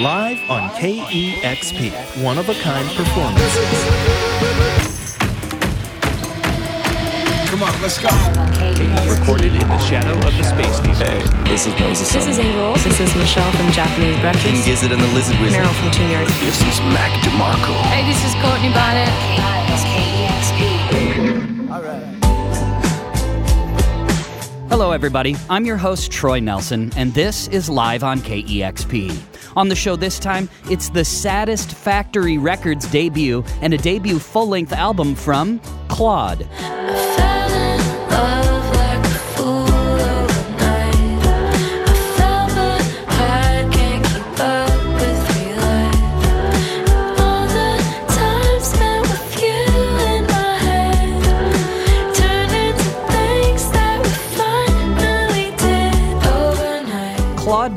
live on KEXP, one of a kind performances. Come on, let's go. Recorded in the shadow of the space station. Hey, this is Moses. This is Angel. This is Michelle from Japanese Breakfast. King Breakfast. Gizzard and the Lizard Wizard. Merrill from Tune-Yards. This is Mac DeMarco. Hey, this is Courtney Barnett. Live on KEXP. Hello, everybody. I'm your host, Troy Nelson, and this is Live on KEXP. On the show this time, it's the saddest Factory Records debut and a debut full length album from Claud.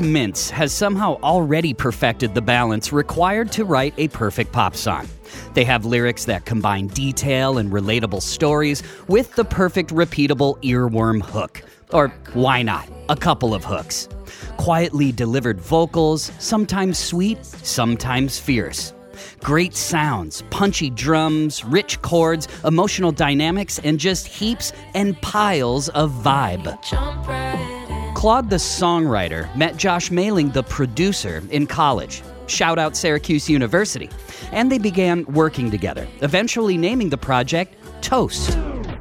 Mintz has somehow already perfected the balance required to write a perfect pop song. They have lyrics that combine detail and relatable stories with the perfect repeatable earworm hook. Or why not? A couple of hooks. Quietly delivered vocals, sometimes sweet, sometimes fierce. Great sounds, punchy drums, rich chords, emotional dynamics, and just heaps and piles of vibe. Claud the songwriter met Josh Mailing the producer in college. Shout out Syracuse University. And they began working together, eventually naming the project Toast.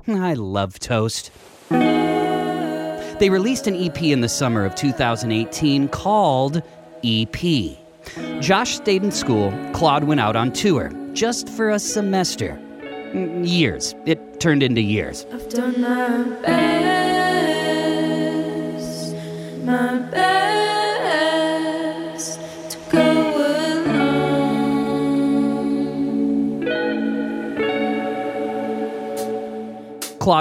I love Toast. They released an EP in the summer of 2018 called EP. Josh stayed in school, Claud went out on tour, just for a semester. Mm, Years. It turned into years. Claud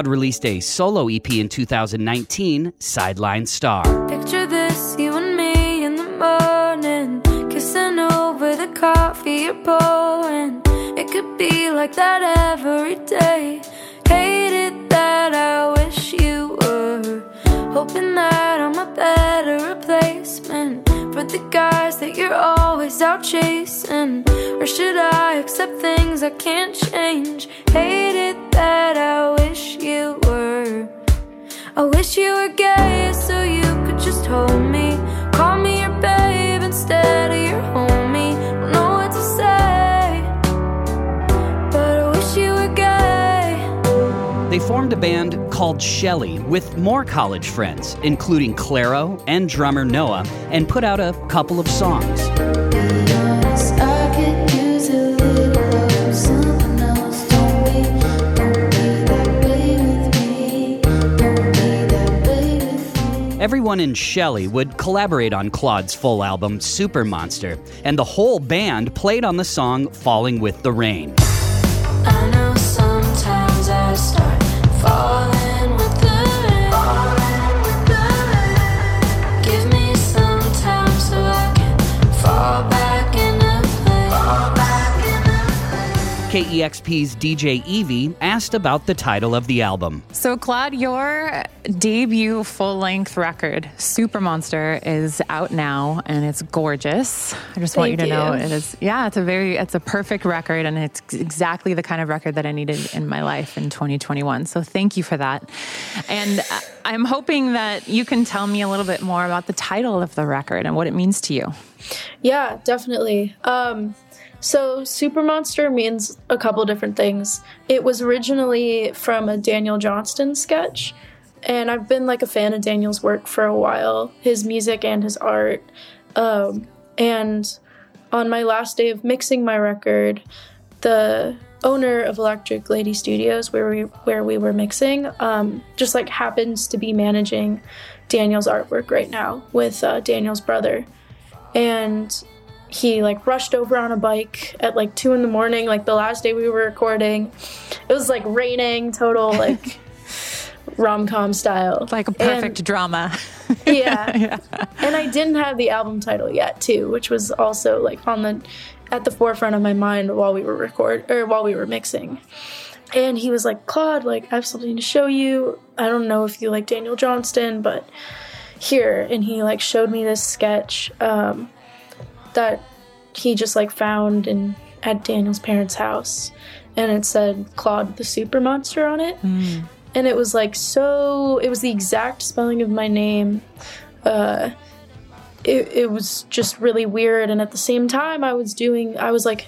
released a solo EP in 2019, Sideline Star. Picture this, you and me in the morning, kissing over the coffee you're pouring. It could be like that every day. Hoping that I'm a better replacement for the guys that you're always out chasing. Or should I accept things I can't change? Hate it that I wish you were. I wish you were gay so you could just hold me. Call me your babe instead of your homie. Don't know what to say, but I wish you were gay. They formed a band called Shelly with more college friends, including Clairo and drummer Noah, and put out a couple of songs. Everyone in Shelly would collaborate on Claud's full album, Super Monster, and the whole band played on the song Falling with the Rain. KEXP's DJ Evie asked about the title of the album. So, Claud, your debut full length record, Super Monster, is out now and it's gorgeous. I just want you Thank to know it is, yeah, it's a very, it's a perfect record and it's exactly the kind of record that I needed in my life in 2021. So, thank you for that. And I- I'm hoping that you can tell me a little bit more about the title of the record and what it means to you. Yeah, definitely. Um, so Super Monster means a couple different things. It was originally from a Daniel Johnston sketch, and I've been like a fan of Daniel's work for a while, his music and his art. Um, and on my last day of mixing my record, the owner of Electric Lady Studios, where we where we were mixing, um, just like happens to be managing Daniel's artwork right now with uh, Daniel's brother, and he like rushed over on a bike at like two in the morning, like the last day we were recording. It was like raining, total like rom com style. Like a perfect drama. yeah. And I didn't have the album title yet too, which was also like on the at the forefront of my mind while we were record or while we were mixing. And he was like, Claud, like I have something to show you. I don't know if you like Daniel Johnston, but here and he like showed me this sketch um, that he just like found in at Daniel's parents' house, and it said Claud the Super Monster on it, and it was like so. It was the exact spelling of my name. Uh, it, it was just really weird, and at the same time, I was doing. I was like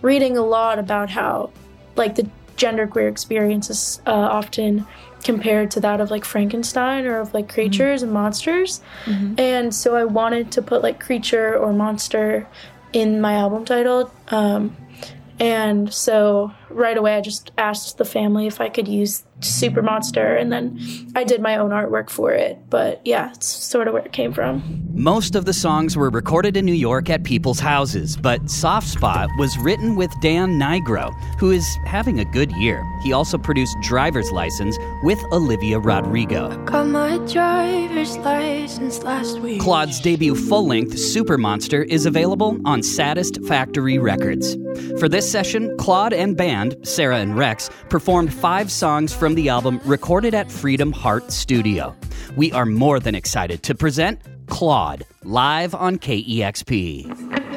reading a lot about how like the genderqueer experience is uh, often compared to that of like Frankenstein or of like creatures and monsters. And so I wanted to put like creature or monster in my album title. Um, and so right away, I just asked the family if I could use Super Monster, and then I did my own artwork for it. But yeah, it's sort of where it came from. Most of the songs were recorded in New York at people's houses, but Soft Spot was written with Dan Nigro, who is having a good year. He also produced Driver's License with Olivia Rodrigo. Got my driver's license last week. Claud's debut full length, Super Monster, is available on Saddest Factory Records. For this session, Claud and band, Sarah and Rex, performed five songs from the album recorded at Freedom Heart Studio. We are more than excited to present Claud live on KEXP.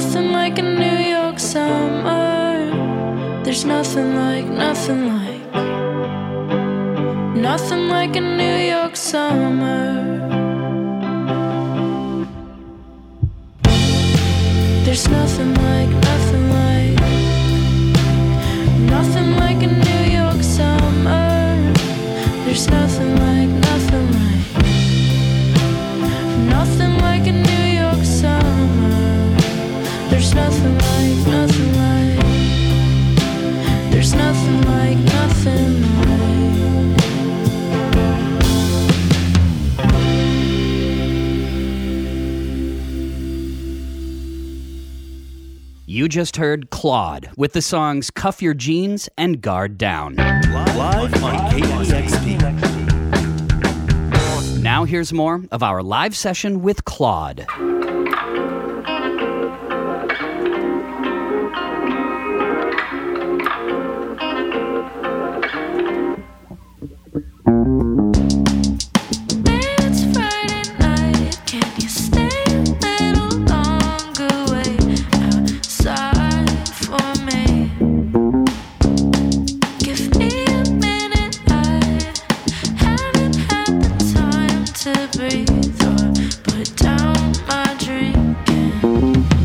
nothing like a New York summer. There's nothing like, nothing like, nothing like a New York summer. There's nothing like. You just heard Claud with the songs Cuff Your Jeans and Guard Down. Live, live on KEXP. Now here's more of our live session with Claud. drinking.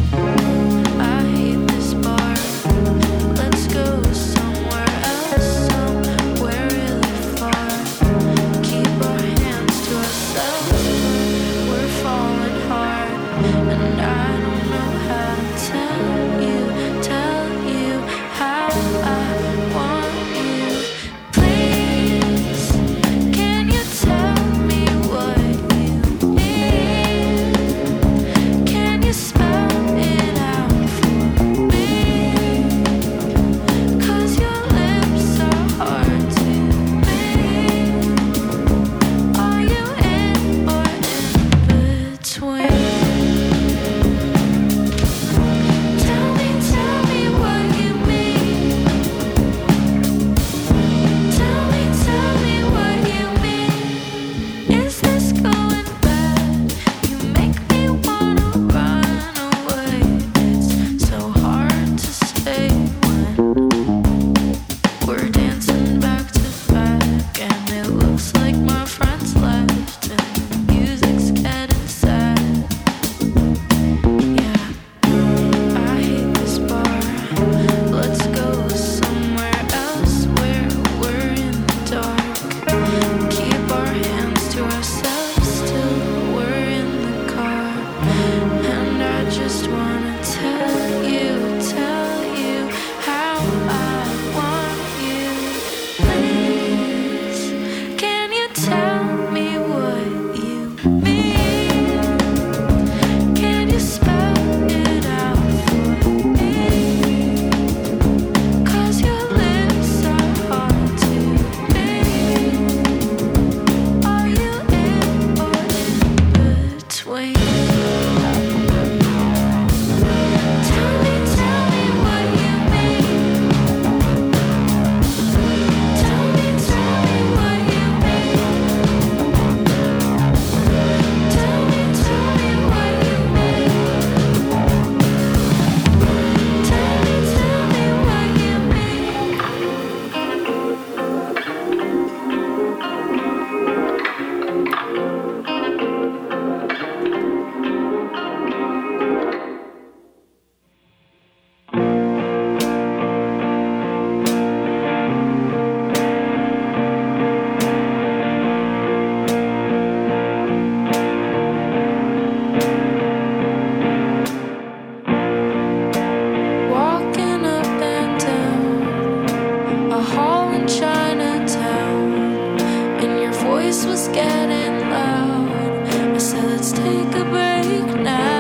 was getting loud. I said, let's take a break now.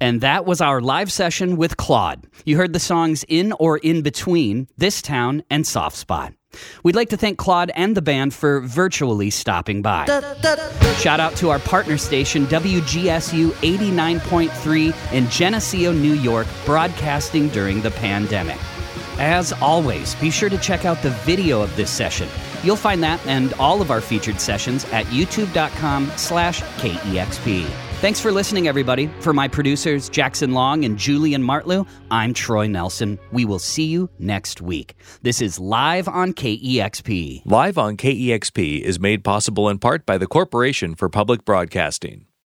And that was our live session with Claud. You heard the songs In or In Between, This Town, and Soft Spot. We'd like to thank Claud and the band for virtually stopping by. Shout out to our partner station, WGSU 89.3 in Geneseo, New York, broadcasting during the pandemic. As always, be sure to check out the video of this session. You'll find that and all of our featured sessions at youtube.com slash KEXP. Thanks for listening, everybody. For my producers, Jackson Long and Julian Martlew, I'm Troy Nelson. We will see you next week. This is Live on KEXP. Live on KEXP is made possible in part by the Corporation for Public Broadcasting.